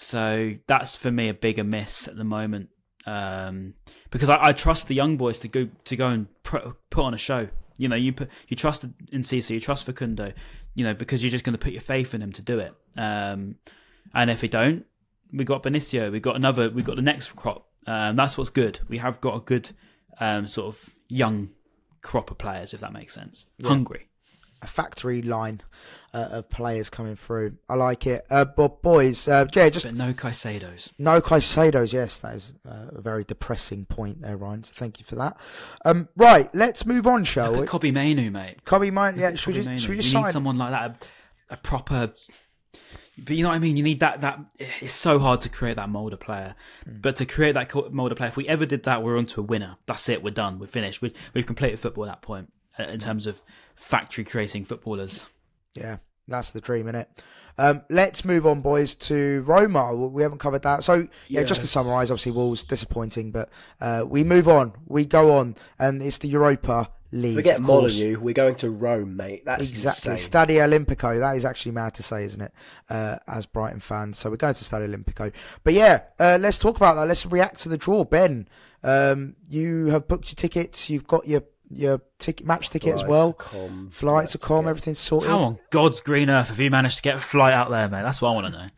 So that's for me a bigger miss at the moment um, because I, I, trust the young boys to go to go and put, put on a show. You know, you put you trust in Cisse, you trust Facundo, you know, because you're just going to put your faith in them to do it. Um, and if we don't, we got Benicio, we got another, we got the next crop. Um, that's what's good. We have got a good um, sort of young crop of players, if that makes sense. Yeah. Hungry a factory line uh, of players coming through. I like it. Uh, but boys, uh, yeah, just but no Caicedos. No Caicedos. Yes, that is uh, a very depressing point there, Ryan. So thank you for that. Um, right, let's move on, shall Look we? Kobbie Mainoo, mate. Kobbie Mainoo. Yeah, should we, just, should we just, you need someone like that, a, a, proper. But you know what I mean. You need that. That it's so hard to create that mold of player. Mm. But to create that mold of player, if we ever did that, we're onto a winner. That's it. We're done. We're finished. We, we've completed football at that point in terms of factory creating footballers. Yeah, that's the dream, innit? Um, let's move on, boys, to Roma. We haven't covered that. So, yeah, yes. just to summarise, obviously, Wolves disappointing, but uh, we move on. We go on, and it's the Europa League. Forget Molyneux. We're going to Rome, mate. That's exactly insane. Stadio Olimpico. That is actually mad to say, isn't it? Uh, as Brighton fans, so we're going to Stadio Olimpico. But yeah, uh, let's talk about that. Let's react to the draw. Ben, um, you have booked your tickets. You've got your your ticket match ticket Flights as well. Com, Flights to com, everything's sorted. How on God's green earth have you managed to get a flight out there, mate? That's what I want to know.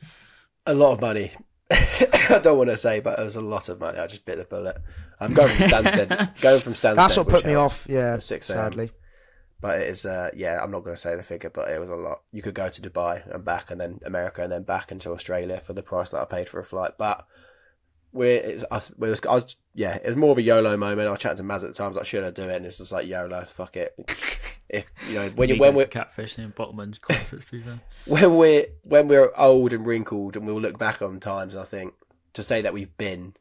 A lot of money. I don't want to say, but it was a lot of money. I just bit the bullet. I'm going from Stansted. going from Stansted. That's what put me off. Yeah, six sadly. But it is, uh, yeah, I'm not going to say the figure, but it was a lot. You could go to Dubai and back, and then America, and then back into Australia for the price that I paid for a flight. But we're it's us. It was, I was yeah. It was more of a YOLO moment. I was chatting to Maz at the time. I was like, should I do it? And it's just like YOLO. Fuck it. If you know when you when we're catfishing and bottomman's concerts to be fair. When we're when we're old and wrinkled and we'll look back on times, I think to say that we've been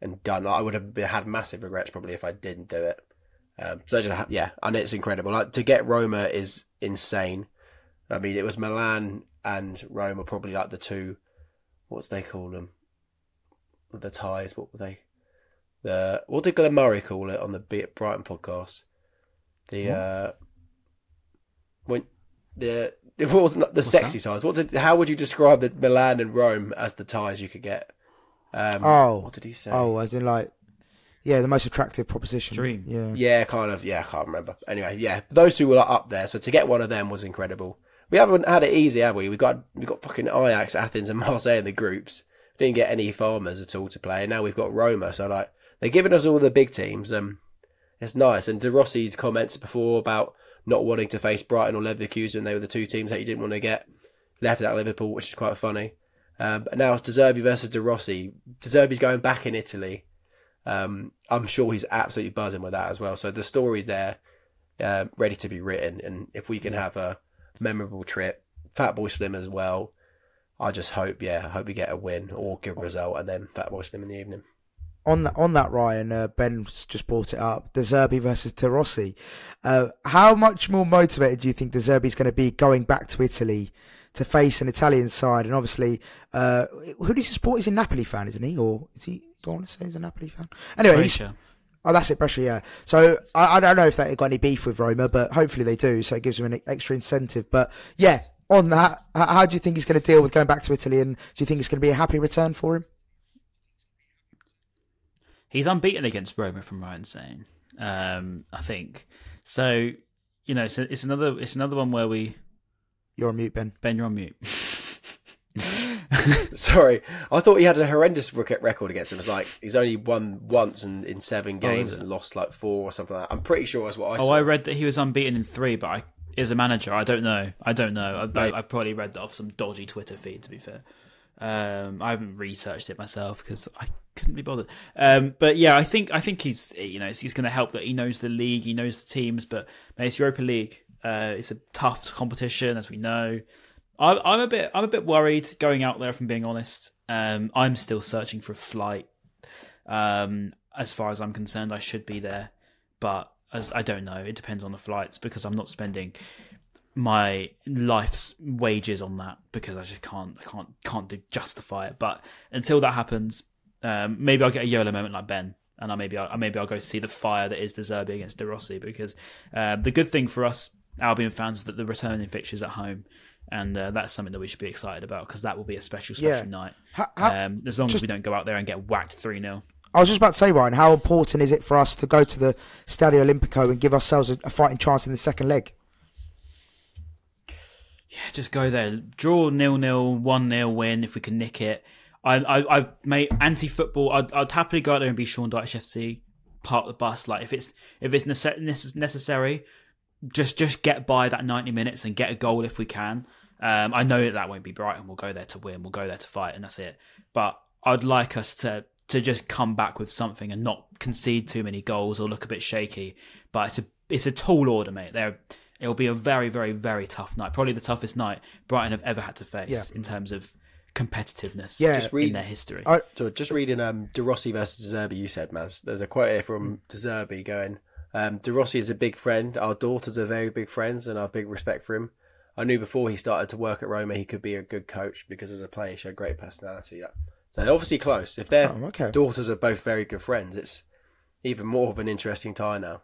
and done, I would have had massive regrets probably if I didn't do it. Um, so just yeah, and it's incredible. Like to get Roma is insane. I mean, it was Milan and Roma probably like the two. What do they call them? The ties. What were they? The what did Glenn Murray call it on the Brighton podcast? The uh, when the it wasn't the What's sexy that? ties. What did? How would you describe the Milan and Rome as the ties you could get? Um, oh, what did he say? Oh, as in like, yeah, the most attractive proposition. Dream. Yeah, yeah, kind of. Yeah, I can't remember. Anyway, yeah, those two were like, up there. So to get one of them was incredible. We haven't had it easy, have we? We got we got fucking Ajax, Athens, and Marseille in the groups didn't get any farmers at all to play. And now we've got Roma. So like they're giving us all the big teams. Um, it's nice. And De Rossi's comments before about not wanting to face Brighton or Leverkusen, they were the two teams that he didn't want to get left at Liverpool, which is quite funny. Um, but now it's De Zerbi versus De Rossi. De Zerbi's going back in Italy. Um, I'm sure he's absolutely buzzing with that as well. So the story's there, uh, ready to be written. And if we can have a memorable trip, Fatboy Slim as well, I just hope, yeah, I hope we get a win or good result, and then that Boy them in the evening. On that, on that, Ryan, uh, Ben's just brought it up. De Zerbi versus De Rossi. Uh, how much more motivated do you think De Zerbi's going to be going back to Italy to face an Italian side? And obviously, uh, who does he support? He's a Napoli fan, isn't he? Or is he? Do I want to say he's a Napoli fan? Anyway, he's, Oh, that's it, Brescia. Yeah. So I, I don't know if they've got any beef with Roma, but hopefully they do. So it gives them an extra incentive. But yeah, on that, how do you think he's going to deal with going back to Italy, and do you think it's going to be a happy return for him? He's unbeaten against Roma, from Ryan saying. Um, I think so. You know, it's, it's another it's another one where we. You're on mute, Ben. Ben, you're on mute. Sorry, I thought he had a horrendous record against him. It's like he's only won once in, in seven oh, games oh, and lost like four or something like that. I'm pretty sure that's what I. Said. Oh, saw. I read that he was unbeaten in three, but I is a manager. I don't know. I don't know. I, I, I probably read that off some dodgy Twitter feed. To be fair, um, I haven't researched it myself because I couldn't be bothered. Um, but yeah, I think I think he's you know he's going to help that he knows the league, he knows the teams. But it's Europa League. Uh, it's a tough competition, as we know. I, I'm a bit I'm a bit worried going out there. If I'm being honest, um, I'm still searching for a flight. Um, as far as I'm concerned, I should be there, but as I don't know. It depends on the flights because I'm not spending my life's wages on that because I just can't I can't can't do, justify it. But until that happens, um, maybe I'll get a YOLO moment like Ben. And I maybe I maybe I'll go see the fire that is De Zerbi against De Rossi because uh, the good thing for us Albion fans is that the returning fixtures at home, and uh, that's something that we should be excited about because that will be a special special Yeah. night. Ha- ha- um, as long as we don't go out there and get whacked three 0 I was just about to say, Ryan, how important is it for us to go to the Stadio Olimpico and give ourselves a, a fighting chance in the second leg? Yeah, just go there. Draw nil nil, one nil win if we can nick it. I I, I mate anti football. I'd, I'd happily go out there and be Sean Dyche FC, part of the bus. Like if it's if it's nece- necessary, just just get by that ninety minutes and get a goal if we can. Um, I know that that won't be Brighton. We'll go there to win. We'll go there to fight, and that's it. But I'd like us to to just come back with something and not concede too many goals or look a bit shaky. But it's a it's a tall order, mate. There, it'll be a very very very tough night. Probably the toughest night Brighton have ever had to face Yeah. in terms of competitiveness Yeah. Just in their history. I- So just reading um, De Rossi versus De Zerbi, you said, Maz. There's a quote here from De Zerbi going, um, De Rossi is a big friend. Our daughters are very big friends and I have big respect for him. I knew before he started to work at Roma he could be a good coach because as a player he showed great personality. Yeah. So they're obviously close. If their Oh, okay. daughters are both very good friends, it's even more of an interesting tie now.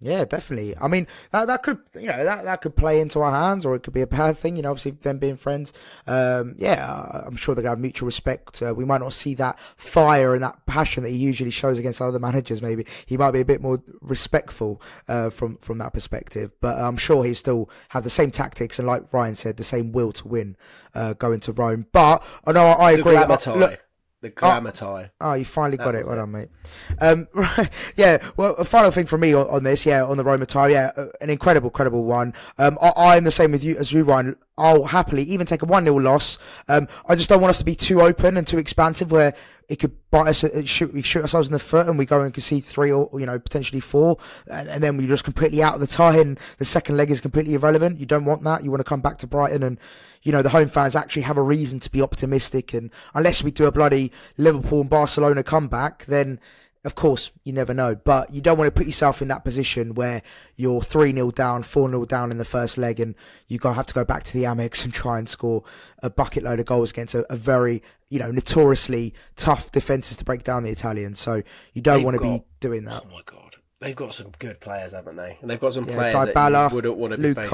Yeah, definitely. I mean, that that could you know that that could play into our hands, or it could be a bad thing. You know, obviously them being friends. Um, yeah, I'm sure they're gonna have mutual respect. Uh, we might not see that fire and that passion that he usually shows against other managers. Maybe he might be a bit more respectful uh, from from that perspective. But I'm sure he still have the same tactics and, like Ryan said, the same will to win uh, going to Rome. But I know I, I agree. look, the glamour tie. Oh, you finally got it. Well it. done, mate. Um, right, yeah. Well, a final thing from me on, on this, yeah, on the Roma tie, yeah, uh, an incredible, credible one. Um, I, I'm the same with you as you, Ryan. I'll happily even take a one 0 loss. Um, I just don't want us to be too open and too expansive, where it could bite us, uh, shoot, we shoot ourselves in the foot, and we go and concede three or you know potentially four, and, and then we're just completely out of the tie, and the second leg is completely irrelevant. You don't want that. You want to come back to Brighton and you know, the home fans actually have a reason to be optimistic. And unless we do a bloody Liverpool and Barcelona comeback, then of course you never know. But you don't want to put yourself in that position where you're 3 0 down, 4 0 down in the first leg, and you got have to go back to the Amex and try and score a bucket load of goals against a, a very, you know, notoriously tough defences to break down the Italians. So you don't They've want to be doing that. Oh my god. They've got some good players, haven't they? And they've got some Yeah, players Dybala, that you wouldn't want to be facing.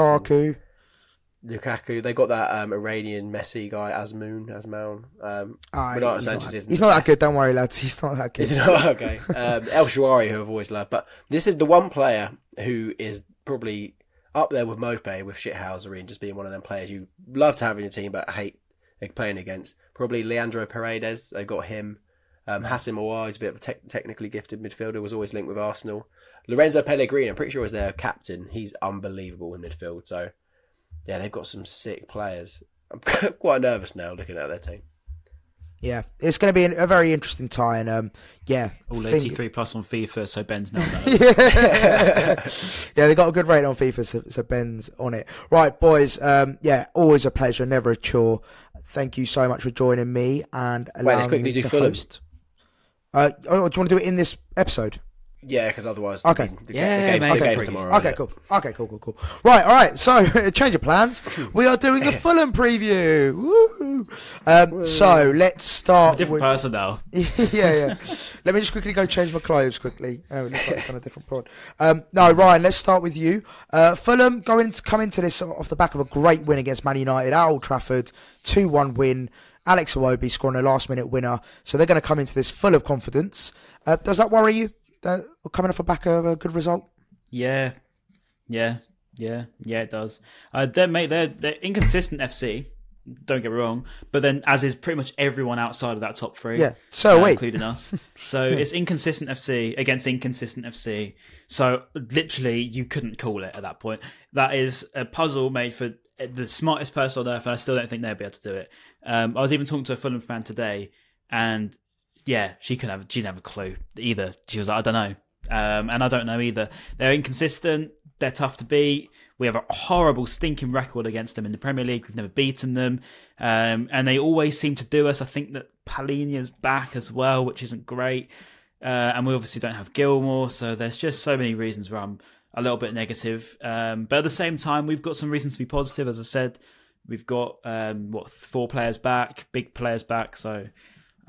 Lukaku. They got that um, Iranian Messi guy, Azmoun, Azmoun. Um, Ah, Renato he's, Sanches not, isn't he's not that good. Don't worry, lads. He's not that good. Is not? Okay. Um, El Shaarawy, who I've always loved. But this is the one player who is probably up there with Maupay, with Shithousery, and just being one of them players you love to have in your team but hate playing against. Probably Leandro Paredes. They've got him. Um, Houssem Aouar, who's a bit of a tech technically gifted midfielder, was always linked with Arsenal. Lorenzo Pellegrini, I'm pretty sure was their captain. He's unbelievable in midfield. So, yeah, they've got some sick players. I'm quite nervous now looking at their team. Yeah, it's going to be a very interesting tie, and um, yeah, All think- 83 plus on FIFA, so Ben's now nervous. yeah, they got a good rate on FIFA, so, so Ben's on it. Right, boys. Um, yeah, always a pleasure, never a chore. Thank you so much for joining me and allowing let's quickly me do to Fulham. host. Uh, oh, do you want to do it in this episode? Yeah, because otherwise, Okay. the, the, Yeah, the game's, mate, the go game's tomorrow. Okay, yeah. cool. Okay, cool, cool, cool. Right, all right. So, change of plans. We are doing the Fulham preview. Woo! Um, so let's start. Different with, person now. yeah, yeah. Let me just quickly go change my clothes quickly. Oh, it looks like it's on a different pod. Um, no, Ryan, let's start with you. Uh, Fulham going to come into this off the back of a great win against Man United at Old Trafford, two one win. Alex Iwobi scoring a last minute winner, so they're going to come into this full of confidence. Uh, does that worry you? Uh, coming off the back of a good result. Yeah, yeah, yeah, yeah. It does. Uh, they're mate. They're they're inconsistent FC. Don't get me wrong, but then as is pretty much everyone outside of that top three. Yeah, so uh, including us. So it's inconsistent FC against inconsistent FC. So literally, you couldn't call it at that point. That is a puzzle made for the smartest person on earth, and I still don't think they'll be able to do it. Um, I was even talking to a Fulham fan today, and yeah, she couldn't have. She didn't have a clue either. She was like, I don't know, um, and I don't know either. They're inconsistent. They're tough to beat. We have a horrible, stinking record against them in the Premier League. We've never beaten them, um, and they always seem to do us. I think that Palhinha's back as well, which isn't great. uh, and we obviously don't have Gilmour, so there's just so many reasons where I'm a little bit negative. Um, but at the same time, we've got some reasons to be positive. As I said, we've got um, what four players back, big players back, so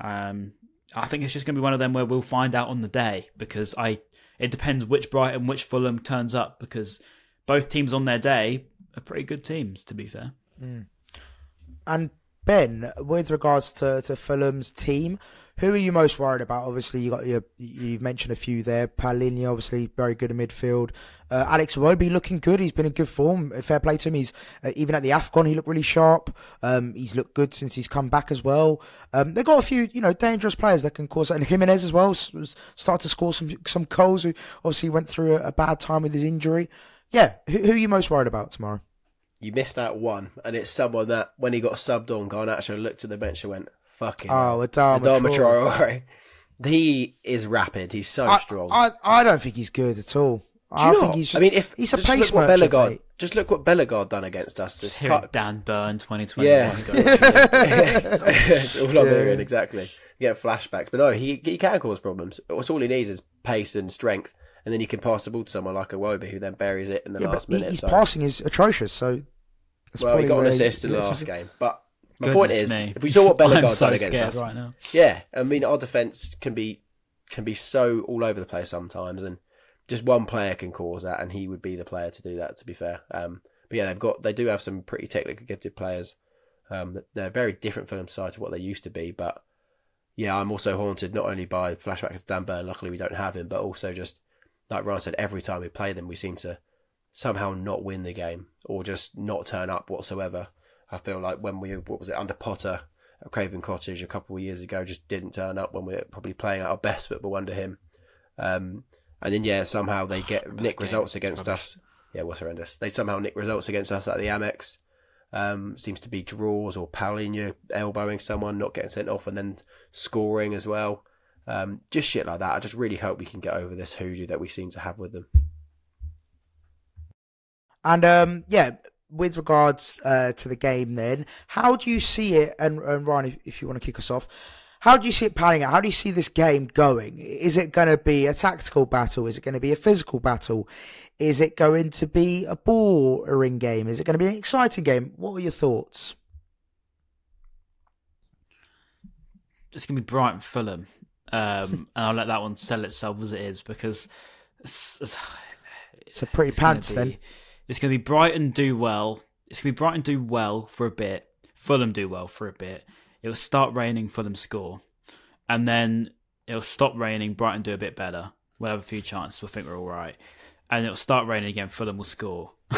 um, I think it's just going to be one of them where we'll find out on the day because I it depends which Brighton, which Fulham turns up because both teams on their day are pretty good teams. To be fair. Mm. And Ben, with regards to, to Fulham's team, who are you most worried about? Obviously, you got your you've mentioned a few there. Palhinha, obviously, very good in midfield. Uh, Alex Iwobi looking good. He's been in good form. Fair play to him. He's uh, even at the Afcon, he looked really sharp. Um, he's looked good since he's come back as well. Um, they got a few, you know, dangerous players that can cause. And Jimenez as well start to score some some goals. Who obviously went through a, a bad time with his injury. Yeah, who, who are you most worried about tomorrow? You missed out one, and it's someone that when he got subbed on, Garnacho looked at the bench and went, "Fucking Oh, hell." Adama Adama Traore. Traore. He is rapid. He's so I, strong. I, I don't think he's good at all. Do I you think he's just, I mean, if he's a just pace look what merchant, Bellegarde, mate. just look what Bellegarde done against us. This hear cut, it, Dan Burn, 2021. Yeah. All I'm Yeah. hearing exactly. You get flashbacks, but no, he he can cause problems. It's all he needs is pace and strength, and then he can pass the ball to someone like Iwobi who then buries it in the Yeah, last but minute. his so- passing is atrocious. So that's well, he got an assist in the last game, but my point is, me. if we saw what Bellegarde so done against us, right now. yeah, I mean our defense can be can be so all over the place sometimes, and just one player can cause that, and he would be the player to do that. To be fair, um, but yeah, they've got they do have some pretty technically gifted players. Um, they're very different for them side to what they used to be, but yeah, I'm also haunted not only by flashbacks of Dan Burn. Luckily, we don't have him, but also just like Ryan said, every time we play them, we seem to somehow not win the game or just not turn up whatsoever. I feel like when we what was it under Potter at Craven Cottage a couple of years ago, just didn't turn up when we were probably playing our best football under him. Um, and then yeah, somehow they get nick results against us. Yeah, it was horrendous. They somehow nick results against us at the Amex. Um, seems to be draws or Paulinho elbowing someone, not getting sent off, and then scoring as well. Um, just shit like that. I just really hope we can get over this hoodoo that we seem to have with them. And um, yeah, with regards uh, to the game, then how do you see it? And, and Ryan, if, if you want to kick us off, how do you see it panning out? How do you see this game going? Is it going to be a tactical battle? Is it going to be a physical battle? Is it going to be a boring game? Is it going to be an exciting game? What are your thoughts? it's gonna be Brighton Fulham, um, and I'll let that one sell itself as it is because it's, it's, It's a pretty it's pants be- then. It's gonna be Brighton do well. It's gonna be Brighton do well for a bit. Fulham do well for a bit. It'll start raining. Fulham score, and then it'll stop raining. Brighton do a bit better. We'll have a few chances. We'll think we're all right, and it'll start raining again. Fulham will score.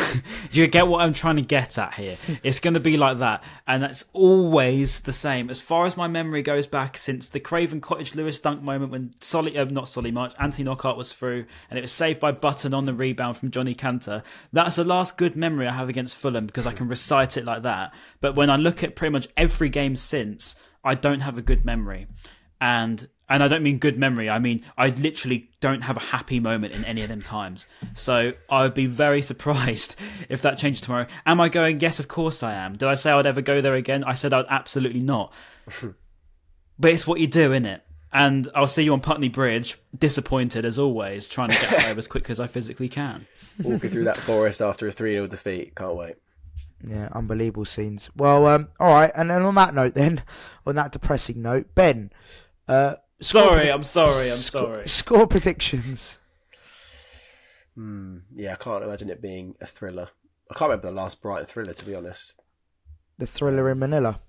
You get what I'm trying to get at here? It's going to be like that, and that's always the same. As far as my memory goes back, since the Craven Cottage Lewis dunk moment when Solly, uh, not Solly March, Anthony Knockaert was through, and it was saved by Button on the rebound from Johnny Cantor. That's the last good memory I have against Fulham because I can recite it like that. But when I look at pretty much every game since, I don't have a good memory, and and I don't mean good memory. I mean I literally don't have a happy moment in any of them times. So I would be very surprised if that changes tomorrow. Am I going? Yes, of course I am. Did I say I'd ever go there again? I said I'd absolutely not. but it's what you do, isn't it? And I'll see you on Putney Bridge, disappointed as always, trying to get home as quickly as I physically can. Walking through that forest after a 3 0 defeat. Can't wait. Yeah, unbelievable scenes. Well, um, all right, and then on that note, then on that depressing note, Ben. Uh, score Sorry, predict- I'm sorry, I'm sco- sorry. Score predictions. Hmm. Yeah, I can't imagine it being a thriller. I can't remember the last bright thriller, to be honest. The thriller in Manila.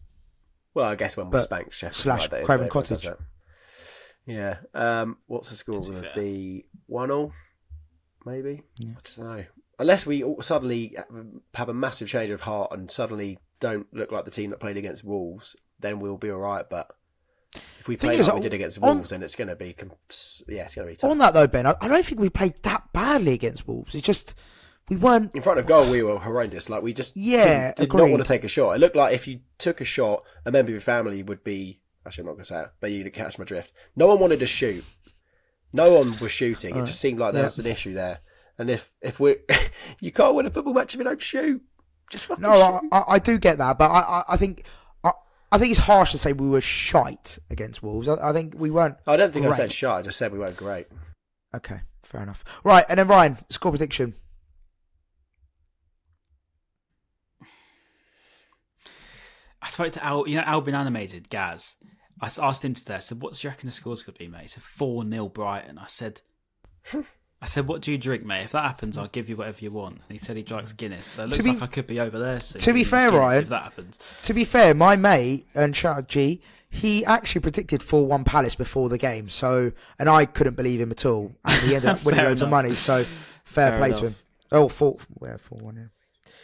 Well, I guess when we But- spanked Sheffield slash United, that is Craven where Cottage. it. Yeah. Um, what's the score To be going to fair. be? One all, maybe. Yeah. I don't know. Unless we all suddenly have a massive change of heart and suddenly don't look like the team that played against Wolves, then we'll be all right. But if we play is, we did against on- Wolves, then it's going to be yeah, it's going to be tough. On that though, Ben, I, I don't think we played that badly against Wolves. It's just we weren't. in front of goal, we were horrendous. Like we just Yeah, did not want to take a shot. It looked like if you took a shot, a member of your family would be. Actually, I'm not going to say it, but you catch my drift. No one wanted to shoot. No one was shooting. It just seemed like there Yeah. was an issue there. And if if we, you can't win a football match if you don't shoot. Just fucking No, I, shoot. I, I do get that, but I, I, I think I, I think it's harsh to say we were shite against Wolves. I, I think we weren't. I don't think I said shite. I just said we weren't great. Okay, fair enough. Right, and then Ryan, score prediction. I spoke to Al, you know, Albin Animated, Gaz. I asked him today, I said, what do you reckon the score's going to be, mate? He said 4 0 Brighton. I said, I said, what do you drink, mate? If that happens, I'll give you whatever you want. And he said he drinks Guinness. So it looks be- like I could be over there soon. to be fair, Guinness Ryan- If that happens. To be fair, my mate and shout out G, he actually predicted four one Palace before the game. So, and I couldn't believe him at all, and he ended up winning loads of money. So, fair, Fair play to him. enough. Oh, four, yeah, four one. Yeah.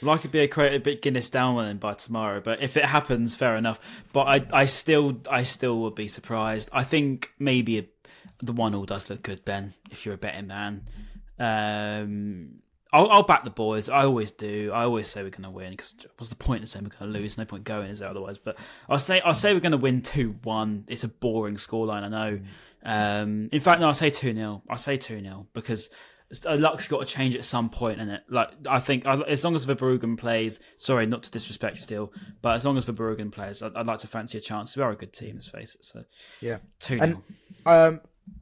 Well, I could be a, bit Guinness down on him by tomorrow, but if it happens, fair enough. But I, I still, I still would be surprised. I think maybe a, the one all does look good, Ben. If you're a betting man, um, I'll, I'll back the boys. I always do. I always say we're going to win because what's the point of saying we're going to lose? No point going, is there otherwise? But I'll say, I'll say we're going to win two one. It's a boring scoreline, I know. Um, in fact, no, I'll say two 0 I'll say two 0 because uh, luck's got to change at some point, and it like I think as long as Verbruggen plays, sorry, not to disrespect Steele, but as long as Verbruggen plays, I'd, I'd like to fancy a chance. We are a good team, let's face it. So Yeah. two And 0 um,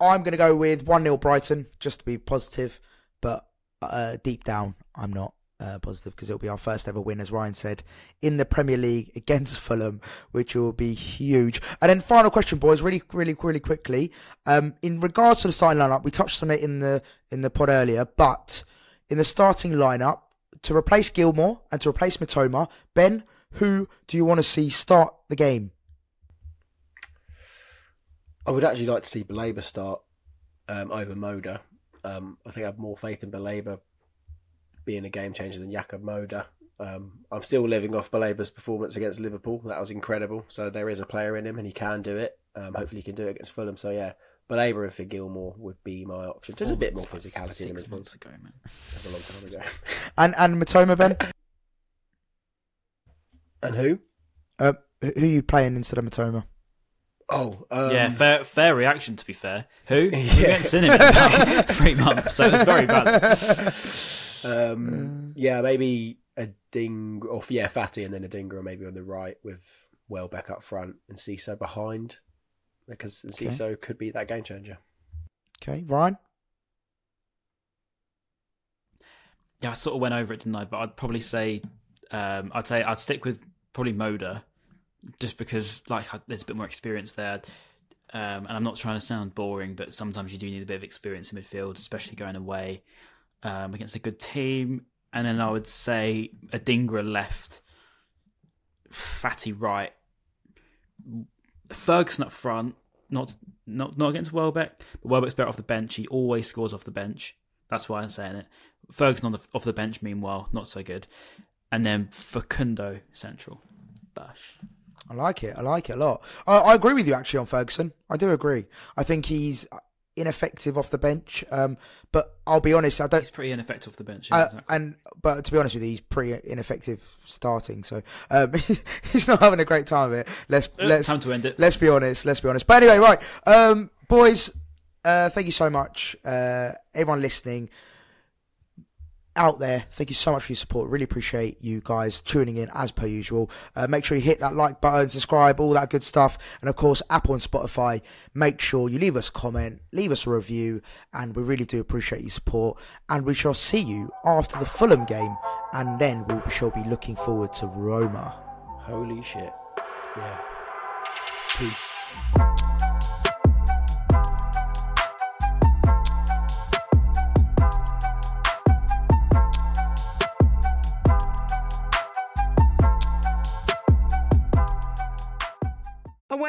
I'm going to go with 1 0 Brighton, just to be positive. But uh, deep down, I'm not uh, positive because it'll be our first ever win, as Ryan said, in the Premier League against Fulham, which will be huge. And then, final question, boys, really, really, really quickly. Um, in regards to the starting lineup, we touched on it in the in the pod earlier, but in the starting lineup, to replace Gilmour and to replace Mitoma, Ben, who do you want to see start the game? I would actually like to see Baleba start um, over Moder. Um, I think I have more faith in Baleba being a game changer than Jakub Moder. Um, I'm still living off Baleba's performance against Liverpool. That was incredible. So there is a player in him and he can do it. Um, hopefully he can do it against Fulham. So yeah, Baleba and for Gilmour would be my option. There's a bit more physicality in him six months ago, man. That's a long time ago. And and Mitoma, Ben, And who? uh, who are you playing instead of Mitoma? Oh, um, yeah, fair fair reaction to be fair. Who? We Yeah. haven't seen him three months, so it's very bad. Um, yeah, maybe a ding or yeah, Fati and then Adingra or maybe on the right with Welbeck up front and Ciso behind because Okay. Ciso could be that game changer. Okay, Ryan. Yeah, I sort of went over it, didn't I? But I'd probably say, um, I'd say I'd stick with probably Moder, just because like there's a bit more experience there. Um, and I'm not trying to sound boring, but sometimes you do need a bit of experience in midfield, especially going away um, against a good team. And then I would say Adingra left, Fati right, Ferguson up front. Not not not against Welbeck, but Welbeck's better off the bench. He always scores off the bench. That's why I'm saying it. Ferguson on the off the bench, meanwhile, not so good. And then Facundo central. Bash. I like it. I like it a lot. I, I agree with you actually on Ferguson. I do agree. I think he's ineffective off the bench. Um, but I'll be honest, I don't. He's pretty ineffective off the bench. yeah, Uh, exactly. and but to be honest with you, he's pretty ineffective starting. So um, he's not having a great time of it. Let's Uh, let's time to end it. Let's be honest. Let's be honest. But anyway, right, um, boys. Uh, thank you so much, uh, everyone listening out there. Thank you so much for your support. Really appreciate you guys tuning in as per usual. Uh, make sure you hit that like button, subscribe, all that good stuff, and of course Apple and Spotify. Make sure you leave us a comment, leave us a review, and we really do appreciate your support. And we shall see you after the Fulham game, and then we shall be looking forward to Roma. Holy shit. Yeah. Peace.